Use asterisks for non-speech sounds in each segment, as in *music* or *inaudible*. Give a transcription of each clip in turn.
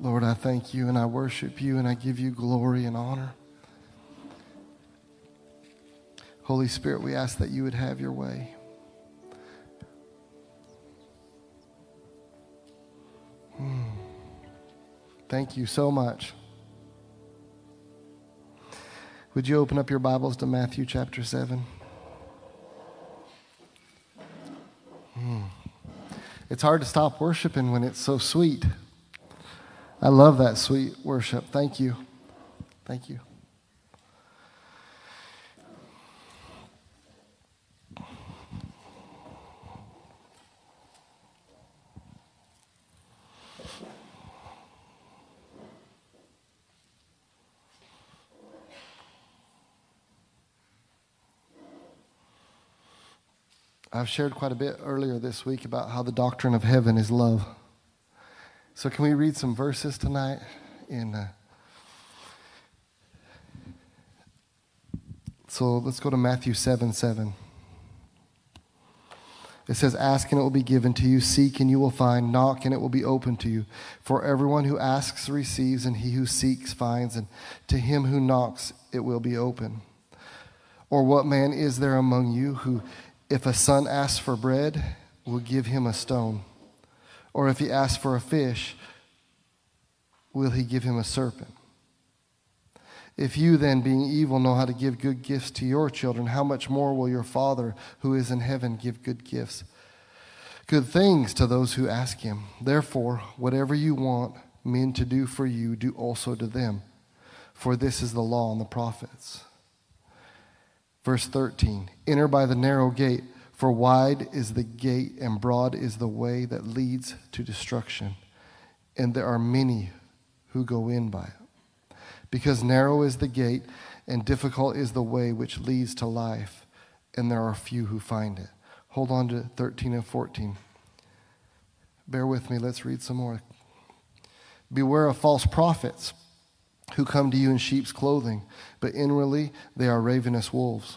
Lord, I thank you and I worship you and I give you glory and honor. Holy Spirit, we ask that you would have your way. Hmm. Thank you so much. Would you open up your Bibles to Matthew chapter 7? Hmm. It's hard to stop worshiping when it's so sweet. I love that sweet worship. Thank you. Thank you. I've shared quite a bit earlier this week about how the doctrine of heaven is love. So, can we read some verses tonight? In uh, so let's go to Matthew seven seven. It says, Ask and it will be given to you, seek and you will find, knock and it will be open to you. For everyone who asks receives, and he who seeks finds, and to him who knocks it will be open. Or what man is there among you who if a son asks for bread, we'll give him a stone. Or if he asks for a fish, will he give him a serpent? If you then, being evil, know how to give good gifts to your children, how much more will your Father who is in heaven give good gifts? Good things to those who ask him. Therefore, whatever you want men to do for you, do also to them. For this is the law and the prophets. Verse 13 Enter by the narrow gate, for wide is the gate and broad is the way that leads to destruction, and there are many who go in by it. Because narrow is the gate and difficult is the way which leads to life, and there are few who find it. Hold on to 13 and 14. Bear with me, let's read some more. Beware of false prophets who come to you in sheep's clothing, but inwardly they are ravenous wolves.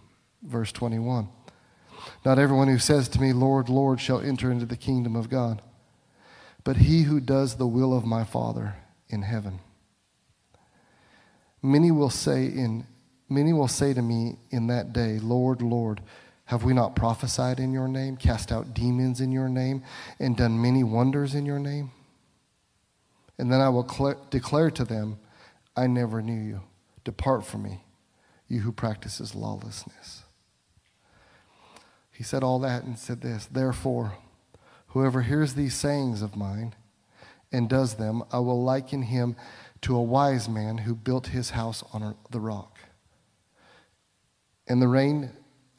Verse 21. Not everyone who says to me, Lord, Lord, shall enter into the kingdom of God, but he who does the will of my Father in heaven. Many will say in many will say to me in that day, Lord, Lord, have we not prophesied in your name, cast out demons in your name, and done many wonders in your name? And then I will cl- declare to them, I never knew you. Depart from me, you who practices lawlessness. He said all that and said this Therefore, whoever hears these sayings of mine and does them, I will liken him to a wise man who built his house on the rock. And the rain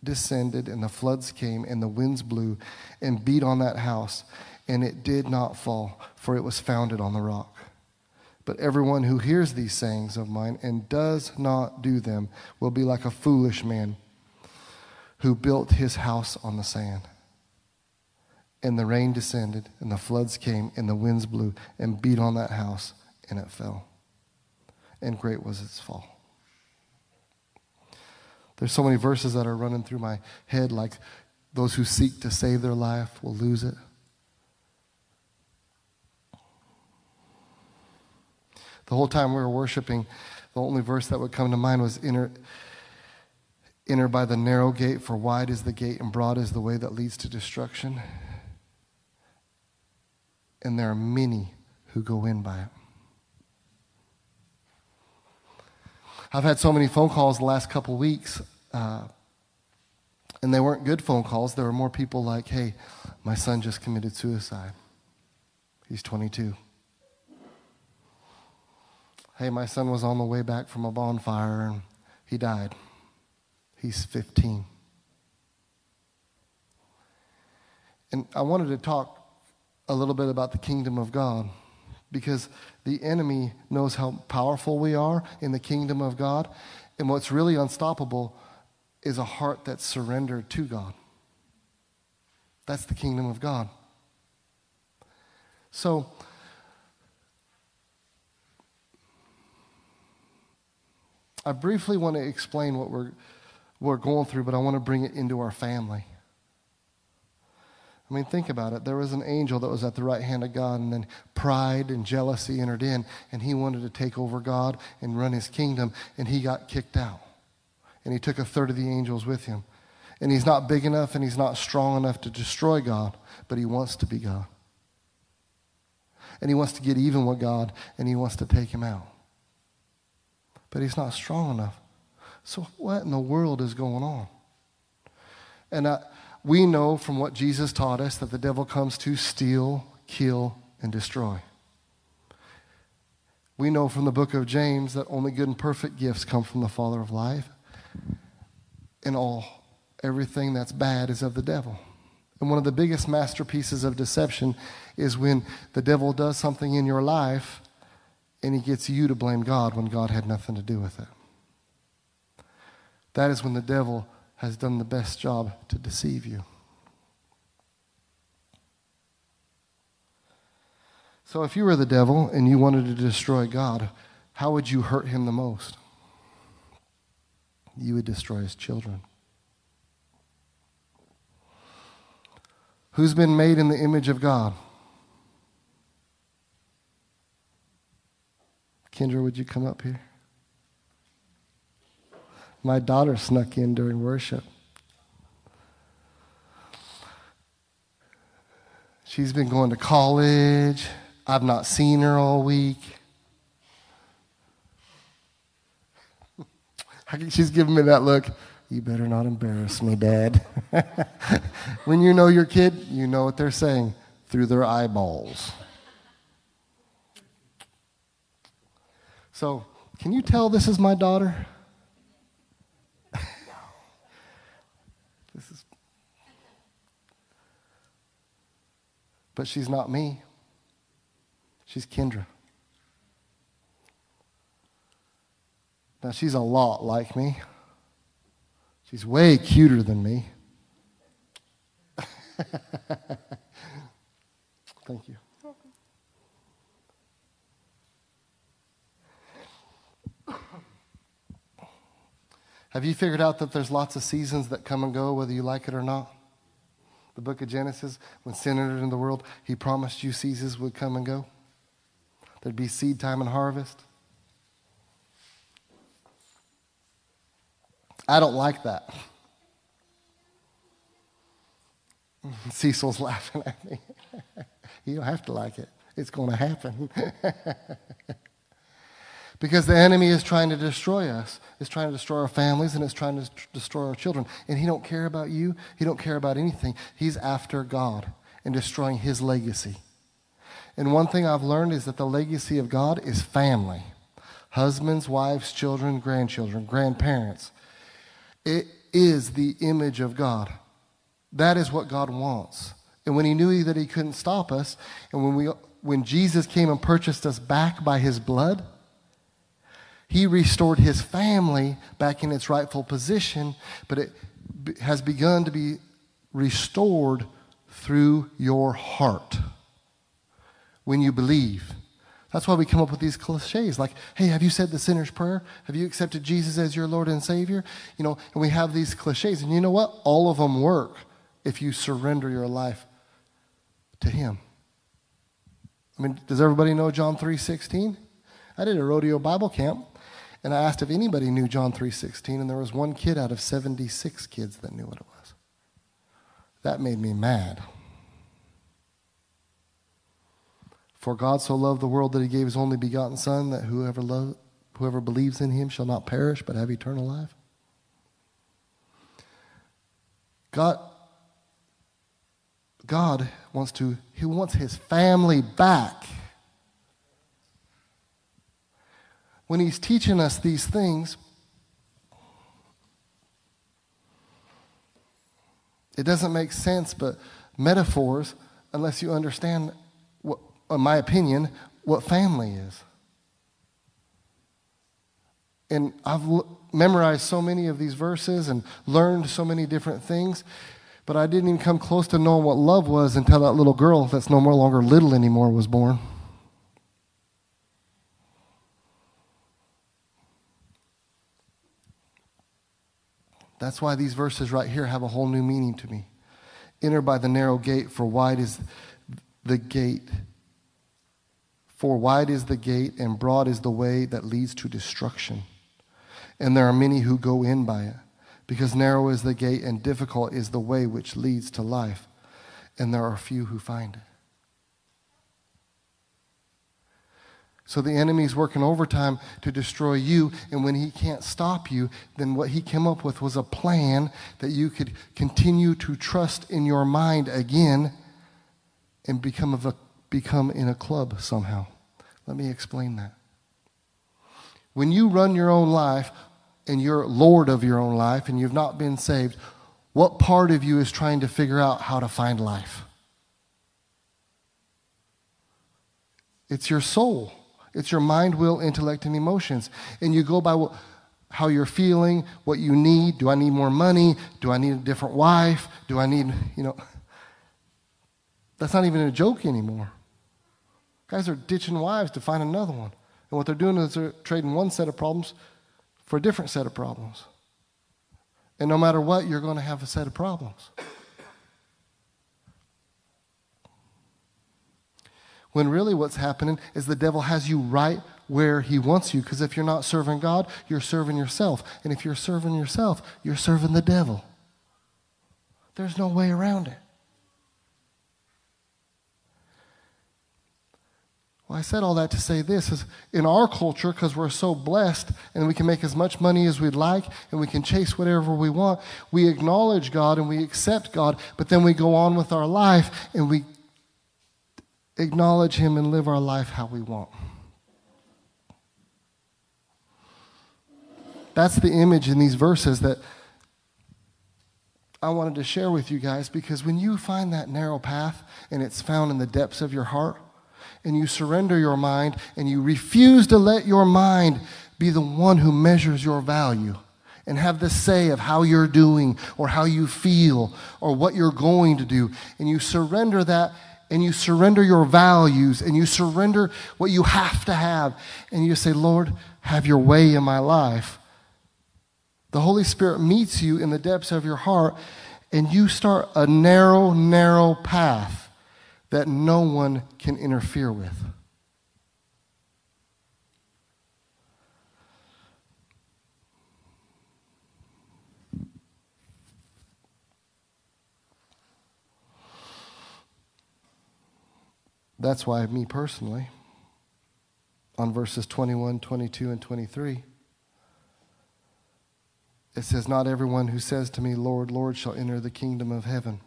descended, and the floods came, and the winds blew and beat on that house, and it did not fall, for it was founded on the rock. But everyone who hears these sayings of mine and does not do them will be like a foolish man who built his house on the sand. And the rain descended, and the floods came, and the winds blew and beat on that house, and it fell. And great was its fall. There's so many verses that are running through my head, like those who seek to save their life will lose it. The whole time we were worshiping, the only verse that would come to mind was enter, enter by the narrow gate, for wide is the gate and broad is the way that leads to destruction. And there are many who go in by it. I've had so many phone calls the last couple weeks uh, and they weren't good phone calls. There were more people like, hey, my son just committed suicide. He's 22. Hey, my son was on the way back from a bonfire and he died. He's 15. And I wanted to talk a little bit about the kingdom of God because the enemy knows how powerful we are in the kingdom of God. And what's really unstoppable is a heart that's surrendered to God. That's the kingdom of God. So, I briefly want to explain what we're, we're going through, but I want to bring it into our family. I mean, think about it. There was an angel that was at the right hand of God, and then pride and jealousy entered in, and he wanted to take over God and run his kingdom, and he got kicked out. And he took a third of the angels with him. And he's not big enough and he's not strong enough to destroy God, but he wants to be God. And he wants to get even with God, and he wants to take him out. But he's not strong enough. So, what in the world is going on? And we know from what Jesus taught us that the devil comes to steal, kill, and destroy. We know from the book of James that only good and perfect gifts come from the Father of life, and all everything that's bad is of the devil. And one of the biggest masterpieces of deception is when the devil does something in your life and he gets you to blame God when God had nothing to do with it. That is when the devil has done the best job to deceive you. So, if you were the devil and you wanted to destroy God, how would you hurt him the most? You would destroy his children. Who's been made in the image of God? Kendra, would you come up here? My daughter snuck in during worship. She's been going to college. I've not seen her all week. *laughs* She's giving me that look. You better not embarrass me, Dad. *laughs* when you know your kid, you know what they're saying through their eyeballs. So, can you tell this is my daughter? This is But she's not me. She's Kendra. Now, she's a lot like me. She's way cuter than me. *laughs* Thank you. Have you figured out that there's lots of seasons that come and go, whether you like it or not? The book of Genesis, when sin entered into the world, he promised you seasons would come and go. There'd be seed time and harvest. I don't like that. *laughs* Cecil's laughing at me. *laughs* you don't have to like it, it's going to happen. *laughs* because the enemy is trying to destroy us. It's trying to destroy our families and it's trying to destroy our children. And he don't care about you. He don't care about anything. He's after god and destroying his legacy. And one thing i've learned is that the legacy of god is family. Husbands wives children grandchildren grandparents. It is the image of God. That is what God wants. And when he knew that he couldn't stop us, and when, we, when Jesus came and purchased us back by his blood, he restored his family back in its rightful position, but it has begun to be restored through your heart when you believe. That's why we come up with these cliches like, hey, have you said the sinner's prayer? Have you accepted Jesus as your Lord and Savior? You know, and we have these cliches. And you know what? All of them work if you surrender your life to Him. I mean, does everybody know John 3.16? I did a rodeo Bible camp, and I asked if anybody knew John 3.16, and there was one kid out of 76 kids that knew what it was. That made me mad. For God so loved the world that he gave his only begotten Son, that whoever, love, whoever believes in him shall not perish but have eternal life. God, God wants to, he wants his family back. When he's teaching us these things, it doesn't make sense, but metaphors, unless you understand in uh, my opinion, what family is. And I've l- memorized so many of these verses and learned so many different things, but I didn't even come close to knowing what love was until that little girl that's no more longer little anymore was born. That's why these verses right here have a whole new meaning to me. Enter by the narrow gate, for wide is the gate. For wide is the gate, and broad is the way that leads to destruction. And there are many who go in by it, because narrow is the gate, and difficult is the way which leads to life, and there are few who find it. So the enemy's working overtime to destroy you, and when he can't stop you, then what he came up with was a plan that you could continue to trust in your mind again and become, a, become in a club somehow. Let me explain that. When you run your own life and you're Lord of your own life and you've not been saved, what part of you is trying to figure out how to find life? It's your soul. It's your mind, will, intellect, and emotions. And you go by how you're feeling, what you need. Do I need more money? Do I need a different wife? Do I need, you know. That's not even a joke anymore. Guys are ditching wives to find another one. And what they're doing is they're trading one set of problems for a different set of problems. And no matter what, you're going to have a set of problems. When really what's happening is the devil has you right where he wants you. Because if you're not serving God, you're serving yourself. And if you're serving yourself, you're serving the devil. There's no way around it. Well, I said all that to say this is in our culture, because we're so blessed and we can make as much money as we'd like and we can chase whatever we want, we acknowledge God and we accept God, but then we go on with our life and we acknowledge Him and live our life how we want. That's the image in these verses that I wanted to share with you guys because when you find that narrow path and it's found in the depths of your heart, and you surrender your mind and you refuse to let your mind be the one who measures your value and have the say of how you're doing or how you feel or what you're going to do, and you surrender that and you surrender your values and you surrender what you have to have and you say, Lord, have your way in my life. The Holy Spirit meets you in the depths of your heart and you start a narrow, narrow path that no one can interfere with. That's why, me personally, on verses 21, 22, and 23, it says, Not everyone who says to me, Lord, Lord, shall enter the kingdom of heaven,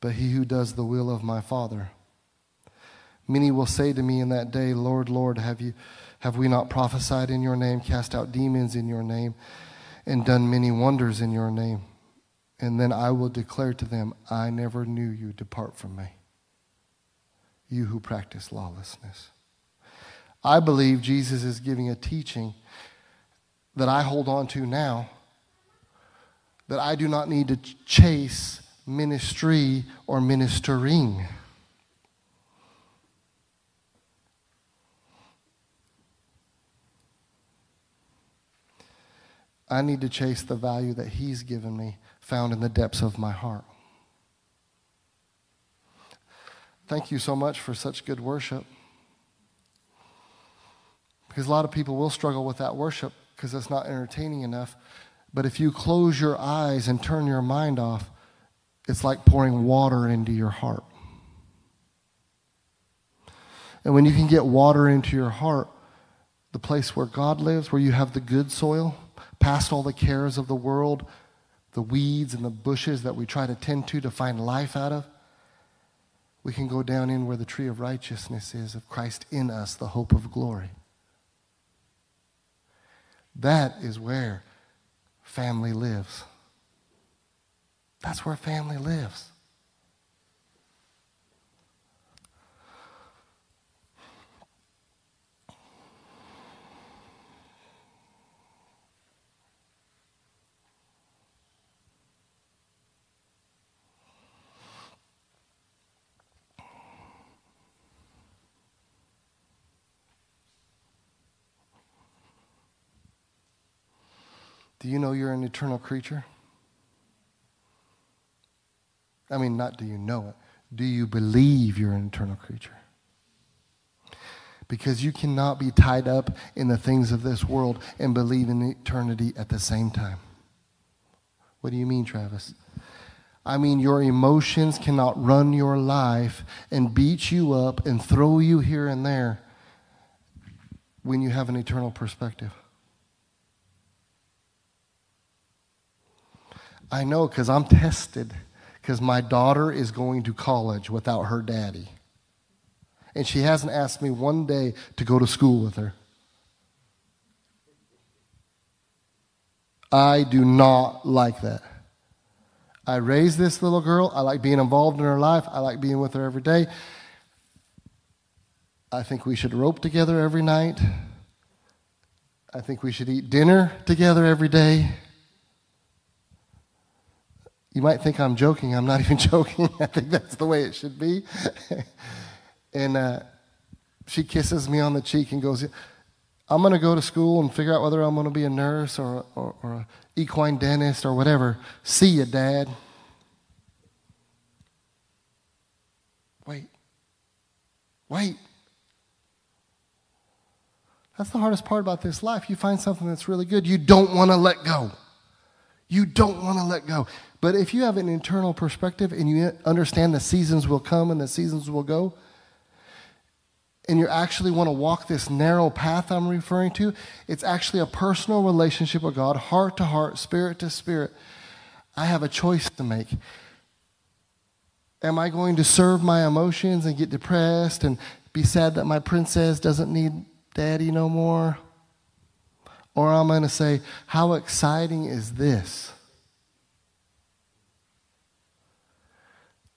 but he who does the will of my Father. Many will say to me in that day, Lord, Lord, have, you, have we not prophesied in your name, cast out demons in your name, and done many wonders in your name? And then I will declare to them, I never knew you, depart from me you who practice lawlessness. I believe Jesus is giving a teaching that I hold on to now that I do not need to chase ministry or ministering. I need to chase the value that He's given me, found in the depths of my heart. Thank you so much for such good worship. Because a lot of people will struggle with that worship because it's not entertaining enough. But if you close your eyes and turn your mind off, it's like pouring water into your heart. And when you can get water into your heart, the place where God lives, where you have the good soil, past all the cares of the world, the weeds and the bushes that we try to tend to to find life out of, we can go down in where the tree of righteousness is, of Christ in us, the hope of glory. That is where family lives. That's where family lives. Do you know you're an eternal creature? I mean, not do you know it, do you believe you're an eternal creature? Because you cannot be tied up in the things of this world and believe in eternity at the same time. What do you mean, Travis? I mean, your emotions cannot run your life and beat you up and throw you here and there when you have an eternal perspective. I know because I'm tested because my daughter is going to college without her daddy. And she hasn't asked me one day to go to school with her. I do not like that. I raised this little girl. I like being involved in her life. I like being with her every day. I think we should rope together every night. I think we should eat dinner together every day. You might think I'm joking. I'm not *laughs* even joking. I think that's the way it should be. *laughs* and uh, she kisses me on the cheek and goes, I'm going to go to school and figure out whether I'm going to be a nurse or, or, or an equine dentist or whatever. See you, Dad. Wait. Wait. That's the hardest part about this life. You find something that's really good, you don't want to let go. You don't want to let go. But if you have an internal perspective and you understand the seasons will come and the seasons will go, and you actually want to walk this narrow path I'm referring to, it's actually a personal relationship with God, heart to heart, spirit to spirit. I have a choice to make. Am I going to serve my emotions and get depressed and be sad that my princess doesn't need daddy no more? Or I'm going to say, How exciting is this?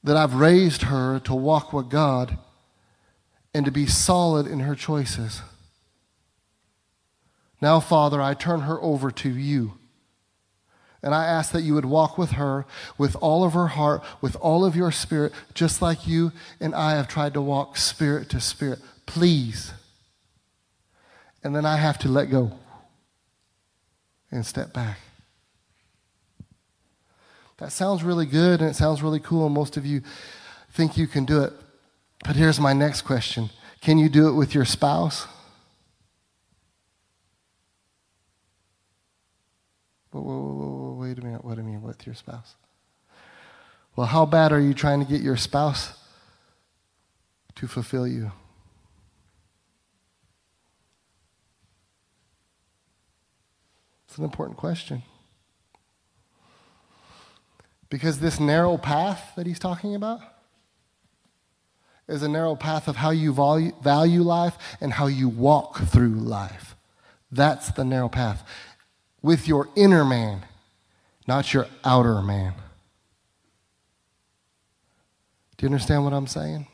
that I've raised her to walk with God and to be solid in her choices. Now, Father, I turn her over to you. And I ask that you would walk with her with all of her heart, with all of your spirit, just like you and I have tried to walk spirit to spirit. Please. And then I have to let go and step back. That sounds really good and it sounds really cool, and most of you think you can do it. But here's my next question Can you do it with your spouse? Whoa, whoa, whoa, wait a minute. What do you mean with your spouse? Well, how bad are you trying to get your spouse to fulfill you? It's an important question. Because this narrow path that he's talking about is a narrow path of how you value life and how you walk through life. That's the narrow path. With your inner man, not your outer man. Do you understand what I'm saying?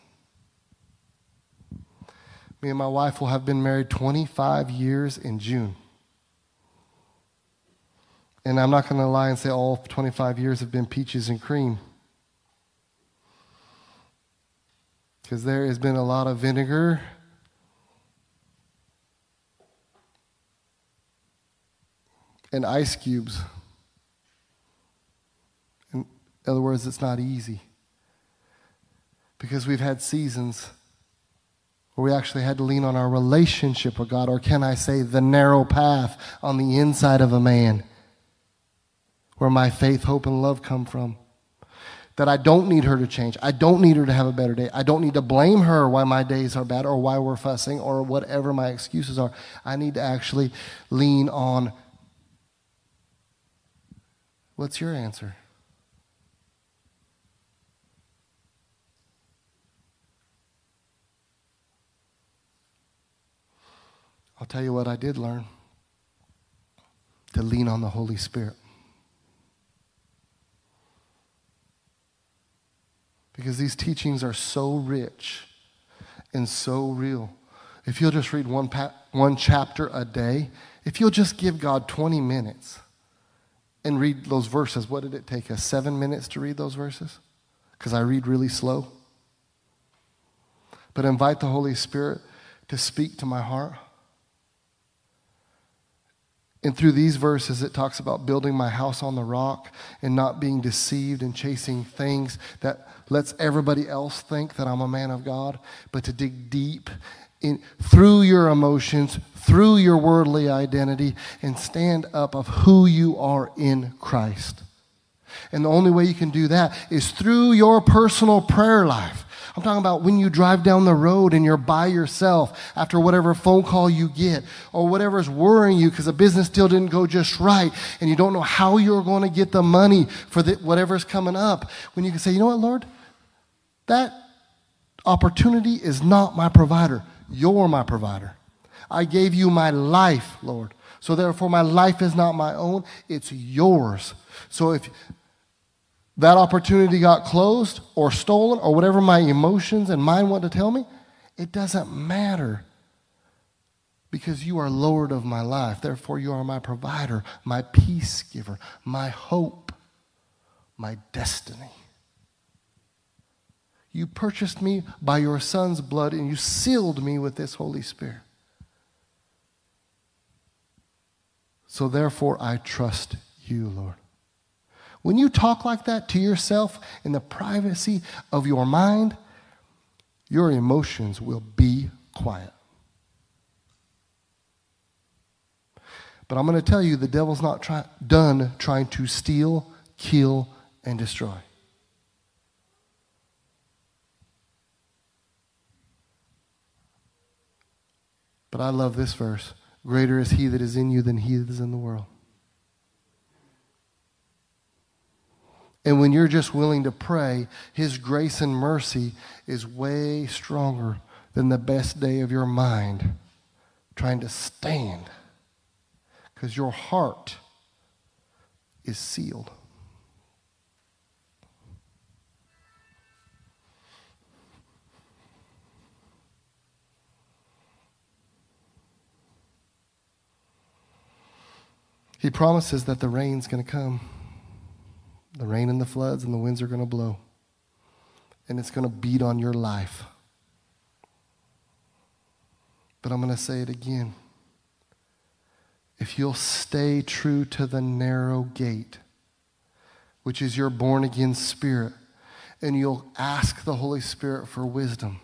Me and my wife will have been married 25 years in June. And I'm not going to lie and say all 25 years have been peaches and cream. Because there has been a lot of vinegar. And ice cubes. In other words, it's not easy. Because we've had seasons where we actually had to lean on our relationship with God, or can I say, the narrow path on the inside of a man where my faith, hope, and love come from. That I don't need her to change. I don't need her to have a better day. I don't need to blame her why my days are bad or why we're fussing or whatever my excuses are. I need to actually lean on what's your answer? I'll tell you what I did learn to lean on the Holy Spirit. Because these teachings are so rich and so real. If you'll just read one, pa- one chapter a day, if you'll just give God 20 minutes and read those verses, what did it take us? Seven minutes to read those verses? Because I read really slow. But invite the Holy Spirit to speak to my heart. And through these verses, it talks about building my house on the rock and not being deceived and chasing things that lets everybody else think that I'm a man of God, but to dig deep in, through your emotions, through your worldly identity, and stand up of who you are in Christ. And the only way you can do that is through your personal prayer life. I'm talking about when you drive down the road and you're by yourself after whatever phone call you get or whatever's worrying you because a business deal didn't go just right and you don't know how you're going to get the money for the, whatever's coming up. When you can say, you know what, Lord? That opportunity is not my provider. You're my provider. I gave you my life, Lord. So therefore, my life is not my own, it's yours. So if that opportunity got closed or stolen or whatever my emotions and mind want to tell me, it doesn't matter because you are Lord of my life. Therefore, you are my provider, my peace giver, my hope, my destiny. You purchased me by your Son's blood and you sealed me with this Holy Spirit. So, therefore, I trust you, Lord. When you talk like that to yourself in the privacy of your mind, your emotions will be quiet. But I'm going to tell you the devil's not try- done trying to steal, kill, and destroy. But I love this verse. Greater is he that is in you than he that is in the world. And when you're just willing to pray, His grace and mercy is way stronger than the best day of your mind trying to stand because your heart is sealed. He promises that the rain's going to come. The rain and the floods and the winds are going to blow. And it's going to beat on your life. But I'm going to say it again. If you'll stay true to the narrow gate, which is your born again spirit, and you'll ask the Holy Spirit for wisdom,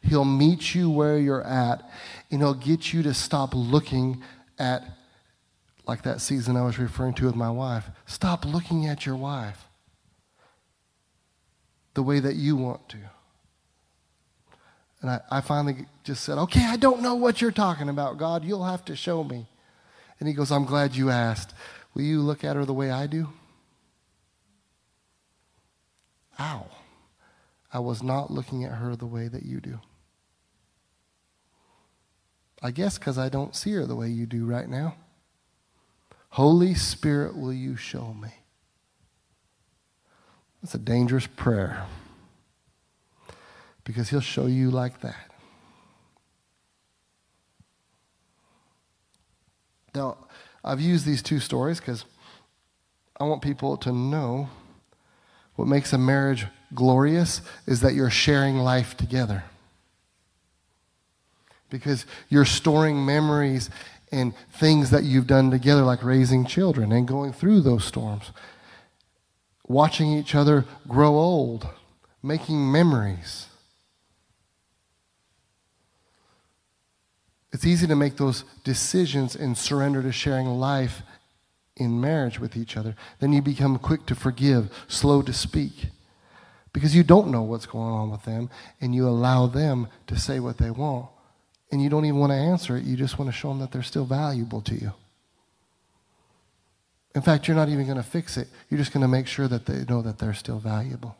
He'll meet you where you're at, and He'll get you to stop looking at like that season I was referring to with my wife. Stop looking at your wife the way that you want to. And I, I finally just said, Okay, I don't know what you're talking about, God. You'll have to show me. And he goes, I'm glad you asked. Will you look at her the way I do? Ow. I was not looking at her the way that you do. I guess because I don't see her the way you do right now. Holy Spirit, will you show me? That's a dangerous prayer because he'll show you like that. Now, I've used these two stories because I want people to know what makes a marriage glorious is that you're sharing life together. Because you're storing memories and things that you've done together, like raising children and going through those storms, watching each other grow old, making memories. It's easy to make those decisions and surrender to sharing life in marriage with each other. Then you become quick to forgive, slow to speak, because you don't know what's going on with them, and you allow them to say what they want and you don't even want to answer it. You just want to show them that they're still valuable to you. In fact, you're not even going to fix it. You're just going to make sure that they know that they're still valuable.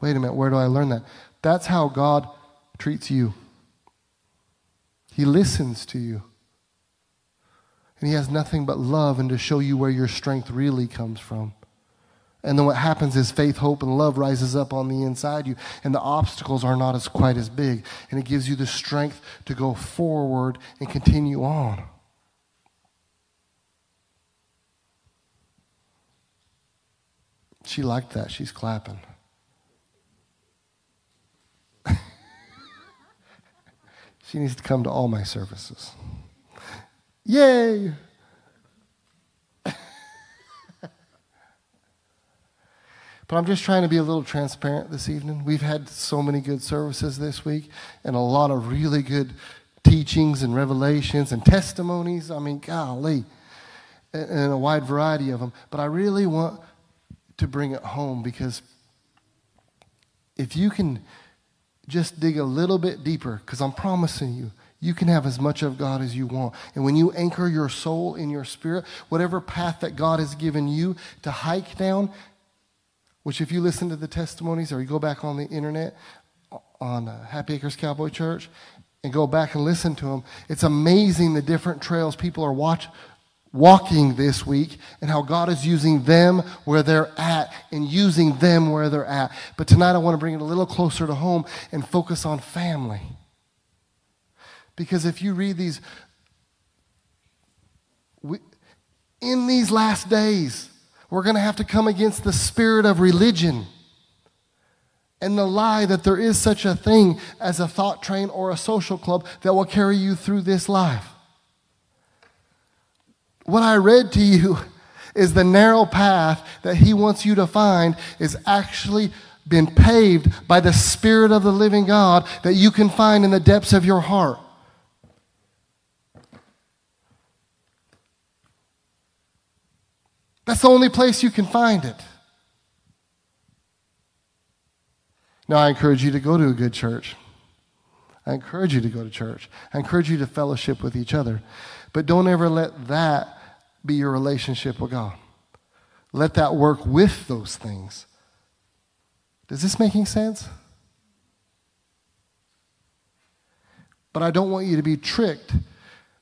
Wait a minute, where do I learn that? That's how God treats you. He listens to you. And He has nothing but love and to show you where your strength really comes from. And then what happens is faith, hope, and love rises up on the inside you, and the obstacles are not as quite as big. And it gives you the strength to go forward and continue on. She liked that. She's clapping. *laughs* she needs to come to all my services. Yay! But I'm just trying to be a little transparent this evening. We've had so many good services this week and a lot of really good teachings and revelations and testimonies. I mean, golly, and a wide variety of them. But I really want to bring it home because if you can just dig a little bit deeper, because I'm promising you, you can have as much of God as you want. And when you anchor your soul in your spirit, whatever path that God has given you to hike down, which, if you listen to the testimonies or you go back on the internet on uh, Happy Acres Cowboy Church and go back and listen to them, it's amazing the different trails people are watch, walking this week and how God is using them where they're at and using them where they're at. But tonight I want to bring it a little closer to home and focus on family. Because if you read these, we, in these last days, we're going to have to come against the spirit of religion and the lie that there is such a thing as a thought train or a social club that will carry you through this life. What I read to you *laughs* is the narrow path that he wants you to find is actually been paved by the Spirit of the living God that you can find in the depths of your heart. That's the only place you can find it. Now, I encourage you to go to a good church. I encourage you to go to church. I encourage you to fellowship with each other. But don't ever let that be your relationship with God. Let that work with those things. Is this making sense? But I don't want you to be tricked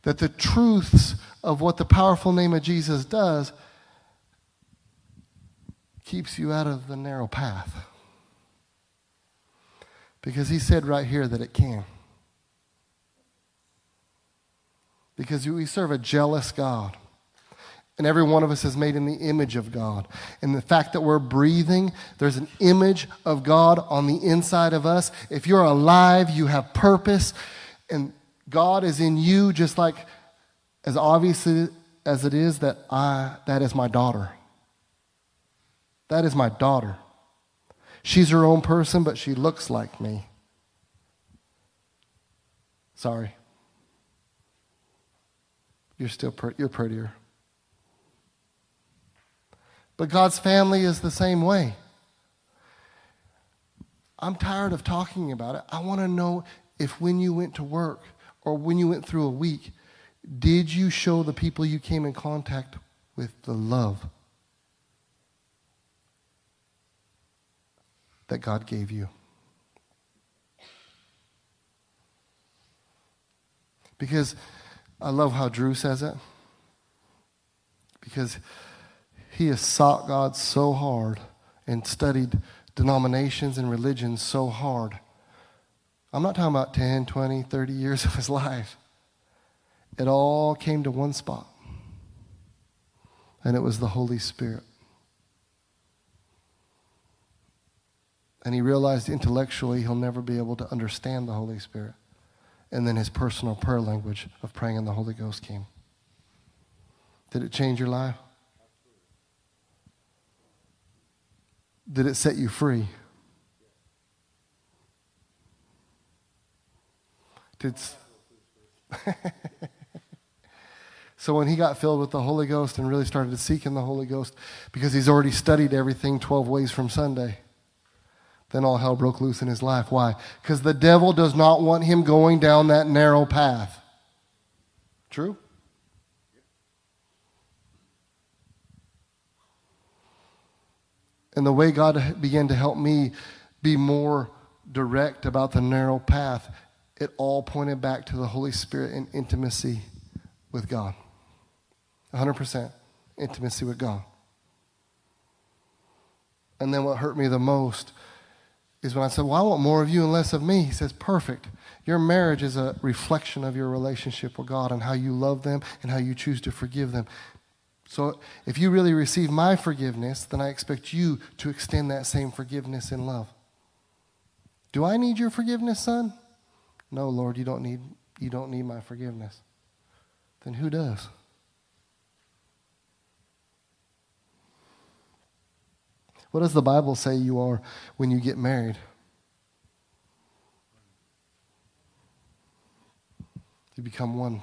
that the truths of what the powerful name of Jesus does keeps you out of the narrow path. Because he said right here that it can. Because we serve a jealous God. And every one of us is made in the image of God. And the fact that we're breathing, there's an image of God on the inside of us. If you're alive, you have purpose, and God is in you, just like as obviously as it is that I, that is my daughter. That is my daughter. She's her own person, but she looks like me. Sorry. You're still pre- you're prettier. But God's family is the same way. I'm tired of talking about it. I want to know if when you went to work or when you went through a week, did you show the people you came in contact with the love that God gave you. Because I love how Drew says it. Because he has sought God so hard and studied denominations and religions so hard. I'm not talking about 10, 20, 30 years *laughs* of his life. It all came to one spot, and it was the Holy Spirit. And he realized intellectually he'll never be able to understand the Holy Spirit. And then his personal prayer language of praying in the Holy Ghost came. Did it change your life? Did it set you free? Did *laughs* so when he got filled with the Holy Ghost and really started to seeking the Holy Ghost, because he's already studied everything 12 ways from Sunday, then all hell broke loose in his life. Why? Because the devil does not want him going down that narrow path. True? And the way God began to help me be more direct about the narrow path, it all pointed back to the Holy Spirit and intimacy with God. 100% intimacy with God. And then what hurt me the most is when I said, Well, I want more of you and less of me. He says, Perfect. Your marriage is a reflection of your relationship with God and how you love them and how you choose to forgive them. So if you really receive my forgiveness, then I expect you to extend that same forgiveness in love. Do I need your forgiveness, son? No, Lord, you don't need, you don't need my forgiveness. then who does? What does the Bible say you are when you get married? You become one.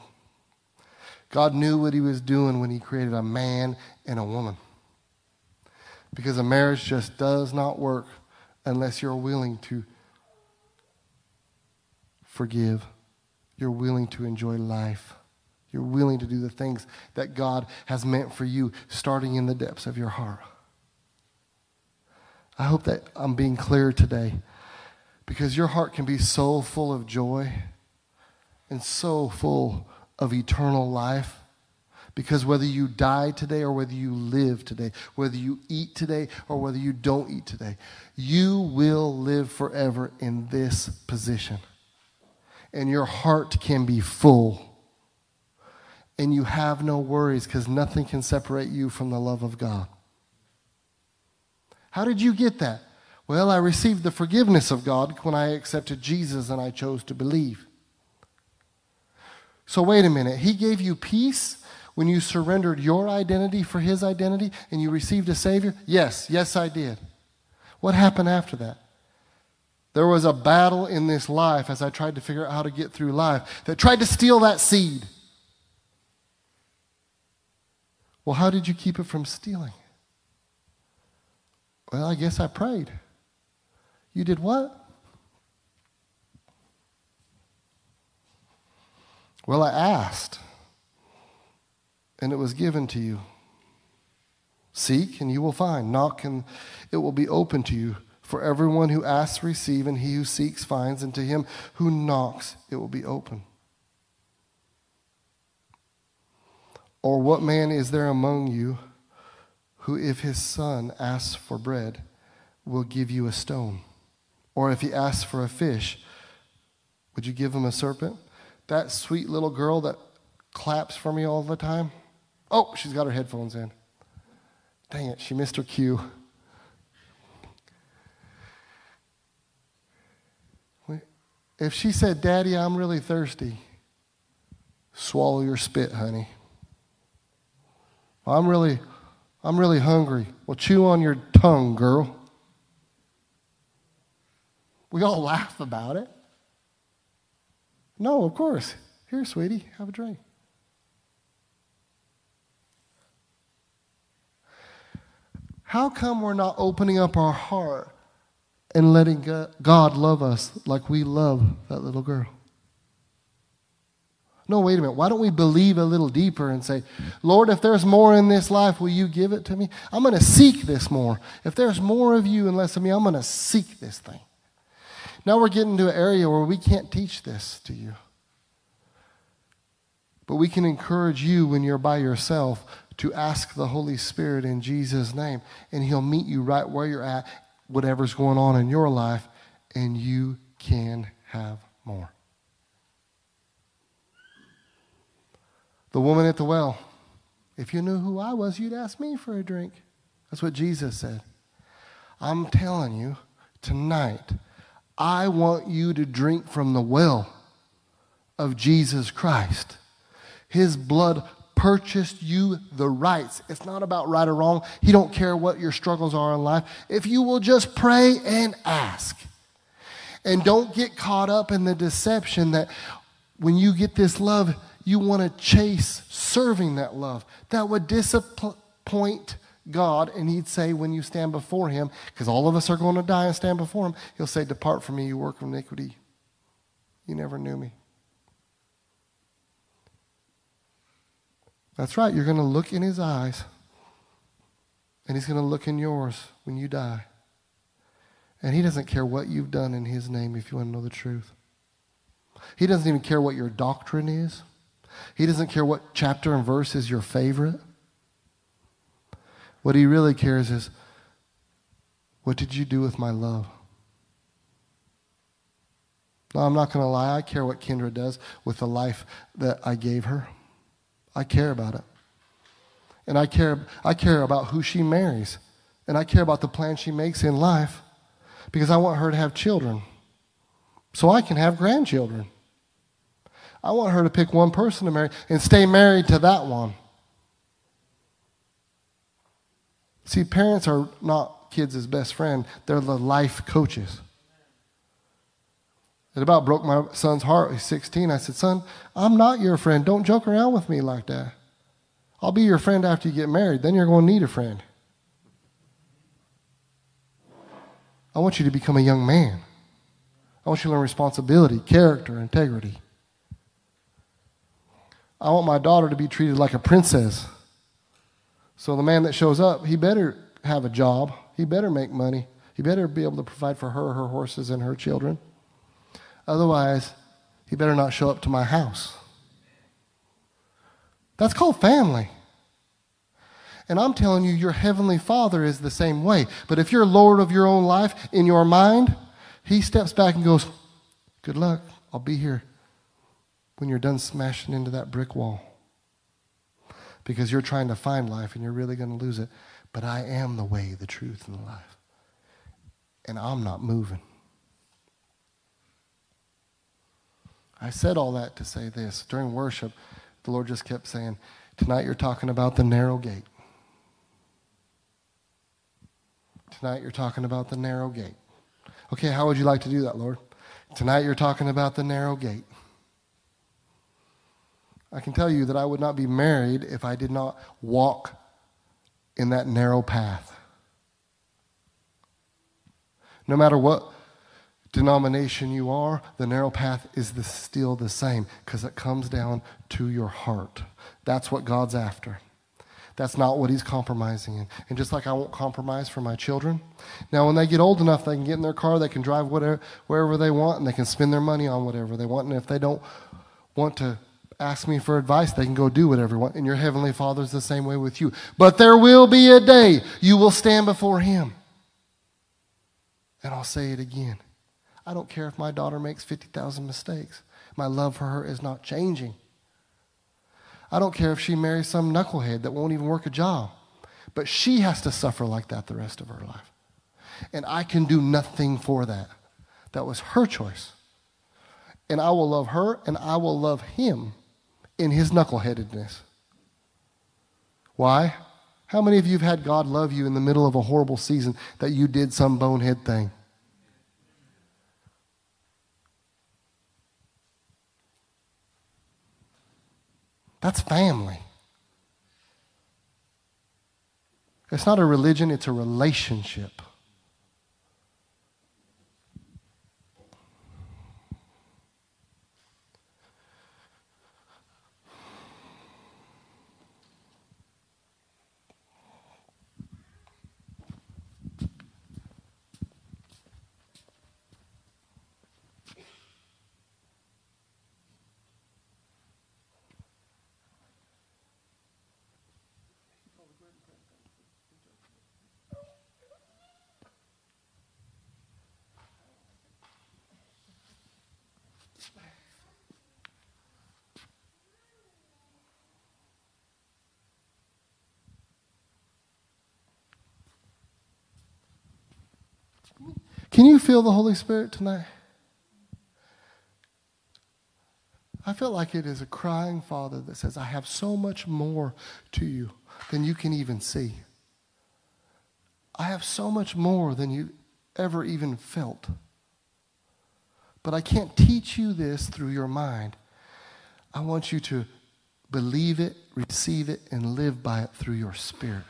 God knew what he was doing when he created a man and a woman. Because a marriage just does not work unless you're willing to forgive. You're willing to enjoy life. You're willing to do the things that God has meant for you, starting in the depths of your heart. I hope that I'm being clear today because your heart can be so full of joy and so full of eternal life. Because whether you die today or whether you live today, whether you eat today or whether you don't eat today, you will live forever in this position. And your heart can be full and you have no worries because nothing can separate you from the love of God. How did you get that? Well, I received the forgiveness of God when I accepted Jesus and I chose to believe. So, wait a minute. He gave you peace when you surrendered your identity for His identity and you received a Savior? Yes, yes, I did. What happened after that? There was a battle in this life as I tried to figure out how to get through life that tried to steal that seed. Well, how did you keep it from stealing? Well, I guess I prayed. You did what? Well, I asked, and it was given to you. Seek, and you will find. Knock, and it will be open to you. For everyone who asks, receive, and he who seeks, finds, and to him who knocks, it will be open. Or what man is there among you who, if his son asks for bread, will give you a stone? Or if he asks for a fish, would you give him a serpent? That sweet little girl that claps for me all the time. Oh, she's got her headphones in. Dang it, she missed her cue. If she said, Daddy, I'm really thirsty, swallow your spit, honey. I'm really, I'm really hungry. Well, chew on your tongue, girl. We all *laughs* laugh about it. No, of course. Here, sweetie, have a drink. How come we're not opening up our heart and letting God love us like we love that little girl? No, wait a minute. Why don't we believe a little deeper and say, Lord, if there's more in this life, will you give it to me? I'm going to seek this more. If there's more of you and less of me, I'm going to seek this thing. Now we're getting to an area where we can't teach this to you. But we can encourage you when you're by yourself to ask the Holy Spirit in Jesus' name, and He'll meet you right where you're at, whatever's going on in your life, and you can have more. The woman at the well, if you knew who I was, you'd ask me for a drink. That's what Jesus said. I'm telling you, tonight, I want you to drink from the well of Jesus Christ. His blood purchased you the rights. It's not about right or wrong. He don't care what your struggles are in life. If you will just pray and ask. And don't get caught up in the deception that when you get this love, you want to chase serving that love. That would disappoint God, and He'd say, when you stand before Him, because all of us are going to die and stand before Him, He'll say, Depart from me, you work of iniquity. You never knew me. That's right, you're going to look in His eyes, and He's going to look in yours when you die. And He doesn't care what you've done in His name if you want to know the truth. He doesn't even care what your doctrine is. He doesn't care what chapter and verse is your favorite. What he really cares is what did you do with my love? No, I'm not going to lie. I care what Kendra does with the life that I gave her. I care about it. And I care, I care about who she marries. And I care about the plan she makes in life because I want her to have children so I can have grandchildren. I want her to pick one person to marry and stay married to that one. See, parents are not kids' best friend, they're the life coaches. It about broke my son's heart. He's 16. I said, Son, I'm not your friend. Don't joke around with me like that. I'll be your friend after you get married. Then you're going to need a friend. I want you to become a young man. I want you to learn responsibility, character, integrity. I want my daughter to be treated like a princess. So the man that shows up, he better have a job. He better make money. He better be able to provide for her, her horses, and her children. Otherwise, he better not show up to my house. That's called family. And I'm telling you, your heavenly Father is the same way. But if you're Lord of your own life in your mind, he steps back and goes, Good luck. I'll be here when you're done smashing into that brick wall. Because you're trying to find life and you're really going to lose it. But I am the way, the truth, and the life. And I'm not moving. I said all that to say this. During worship, the Lord just kept saying, Tonight you're talking about the narrow gate. Tonight you're talking about the narrow gate. Okay, how would you like to do that, Lord? Tonight you're talking about the narrow gate. I can tell you that I would not be married if I did not walk in that narrow path. No matter what denomination you are, the narrow path is the, still the same because it comes down to your heart. That's what God's after. That's not what he's compromising in. And just like I won't compromise for my children, now when they get old enough, they can get in their car, they can drive whatever, wherever they want, and they can spend their money on whatever they want. And if they don't want to ask me for advice, they can go do whatever they want. And your heavenly Father's the same way with you. But there will be a day you will stand before him. And I'll say it again. I don't care if my daughter makes 50,000 mistakes. My love for her is not changing. I don't care if she marries some knucklehead that won't even work a job. But she has to suffer like that the rest of her life. And I can do nothing for that. That was her choice. And I will love her and I will love him in his knuckleheadedness. Why? How many of you have had God love you in the middle of a horrible season that you did some bonehead thing? That's family. It's not a religion, it's a relationship. Can you feel the Holy Spirit tonight? I feel like it is a crying father that says, I have so much more to you than you can even see. I have so much more than you ever even felt. But I can't teach you this through your mind. I want you to believe it, receive it, and live by it through your spirit.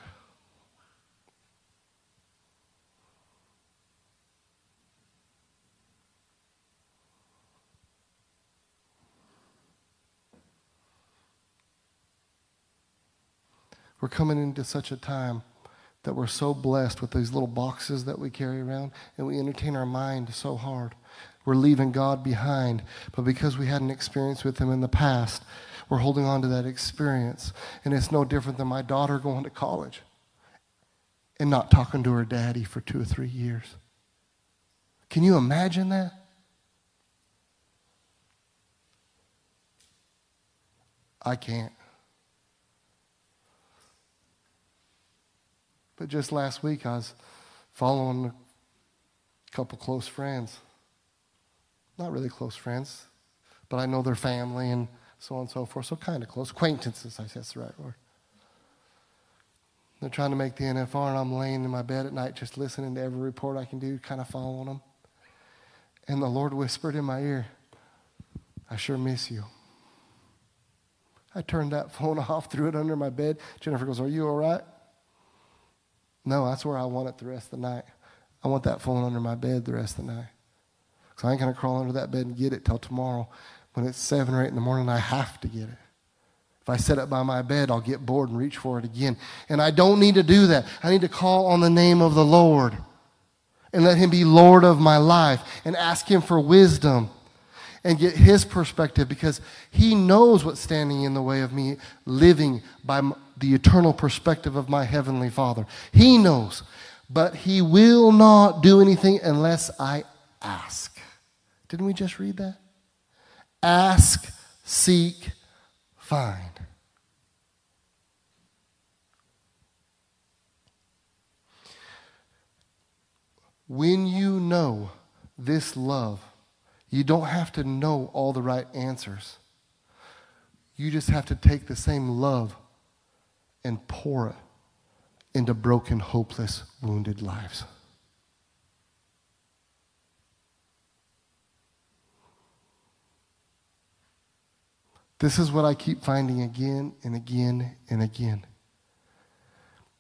We're coming into such a time that we're so blessed with these little boxes that we carry around and we entertain our mind so hard. We're leaving God behind, but because we had an experience with Him in the past, we're holding on to that experience. And it's no different than my daughter going to college and not talking to her daddy for two or three years. Can you imagine that? I can't. But just last week, I was following a couple close friends. Not really close friends, but I know their family and so on and so forth. So kind of close. Acquaintances, I guess that's the right word. They're trying to make the NFR, and I'm laying in my bed at night just listening to every report I can do, kind of following them. And the Lord whispered in my ear, I sure miss you. I turned that *laughs* phone off, threw it under my bed. Jennifer goes, Are you all right? No, that's where I want it the rest of the night. I want that phone under my bed the rest of the night. So I ain't going to crawl under that bed and get it till tomorrow. When it's 7 or 8 in the morning, I have to get it. If I set up by my bed, I'll get bored and reach for it again. And I don't need to do that. I need to call on the name of the Lord and let Him be Lord of my life and ask Him for wisdom and get His perspective because He knows what's standing in the way of me living by the eternal perspective of my Heavenly Father. He knows. But He will not do anything unless I ask. Didn't we just read that? Ask, seek, find. When you know this love, you don't have to know all the right answers. You just have to take the same love and pour into broken, hopeless, wounded lives. This is what I keep finding again and again and again.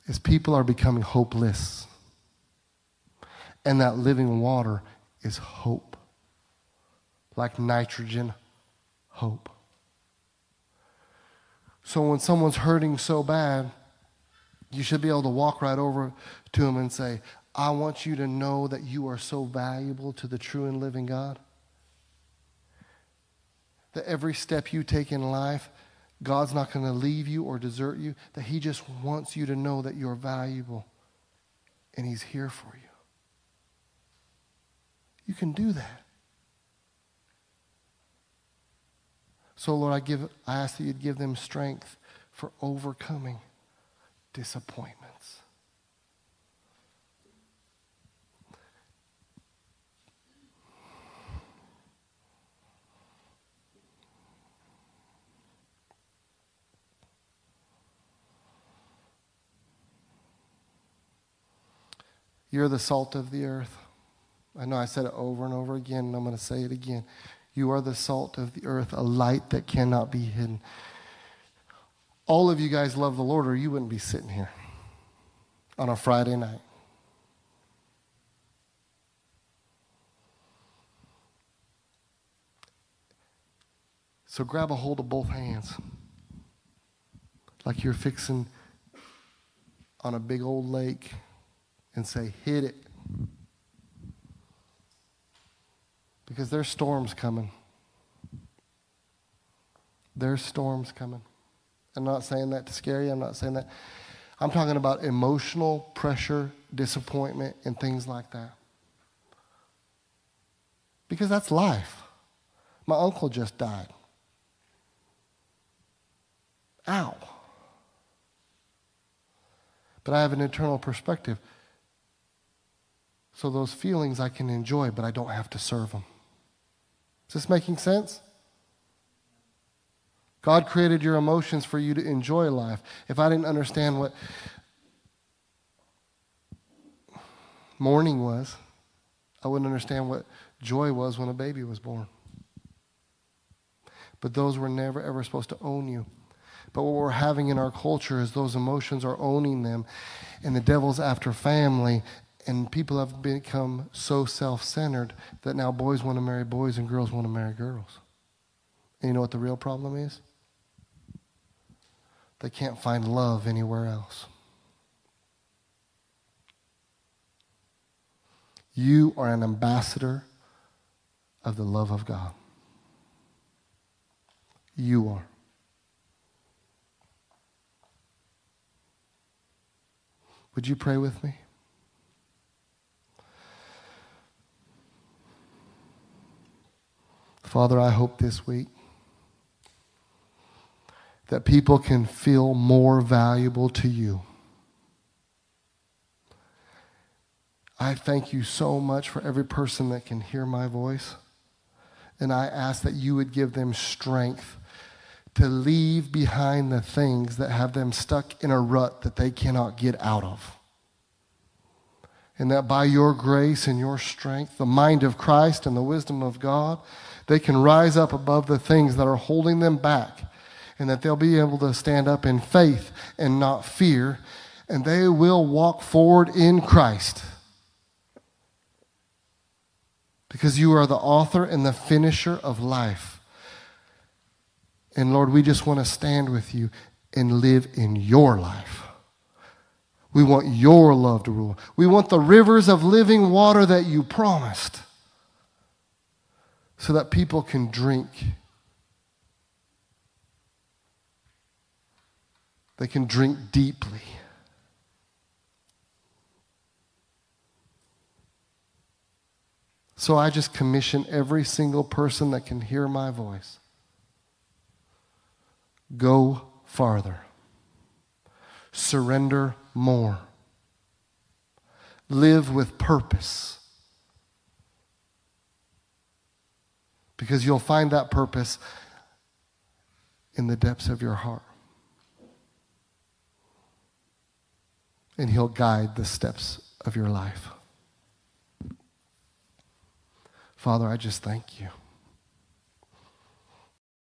Is people are becoming hopeless. And that living water is hope. Like nitrogen, hope. So when someone's hurting so bad, you should be able to walk right over to them and say, I want you to know that you are so valuable to the true and living God that every step you take in life, God's not going to leave you or desert you, that He just wants you to know that you're valuable and He's here for you. You can do that. So, Lord, I, give, I ask that you'd give them strength for overcoming disappointments. You're the salt of the earth. I know I said it over and over again, and I'm going to say it again. You are the salt of the earth, a light that cannot be hidden. All of you guys love the Lord, or you wouldn't be sitting here on a Friday night. So grab a hold of both hands like you're fixing on a big old lake and say, hit it. Because there's storms coming. There's storms coming. I'm not saying that to scare you. I'm not saying that. I'm talking about emotional pressure, disappointment, and things like that. Because that's life. My uncle just died. Ow. But I have an eternal perspective. So those feelings I can enjoy, but I don't have to serve them. Is this making sense? God created your emotions for you to enjoy life. If I didn't understand what mourning was, I wouldn't understand what joy was when a baby was born. But those were never, ever supposed to own you. But what we're having in our culture is those emotions are owning them, and the devil's after family, and people have become so self centered that now boys want to marry boys and girls want to marry girls. And you know what the real problem is? They can't find love anywhere else. You are an ambassador of the love of God. You are. Would you pray with me? Father, I hope this week that people can feel more valuable to you. I thank you so much for every person that can hear my voice And I ask that you would give them strength to leave behind the things that have them stuck in a rut that they cannot get out of. And that by your grace and your strength, the mind of Christ and the wisdom of God, they can rise up above the things that are holding them back. And that they'll be able to stand up in faith and not fear. And they will walk forward in Christ. Because you are the author and the finisher of life. And Lord, we just want to stand with you and live in your life. We want your love to rule. We want the rivers of living water that you promised so that people can drink. They can drink deeply. So I just commission every single person that can hear my voice go farther, surrender more, live with purpose. Because you'll find that purpose in the depths of your heart. And He'll guide the steps of your life. Father, I just thank you.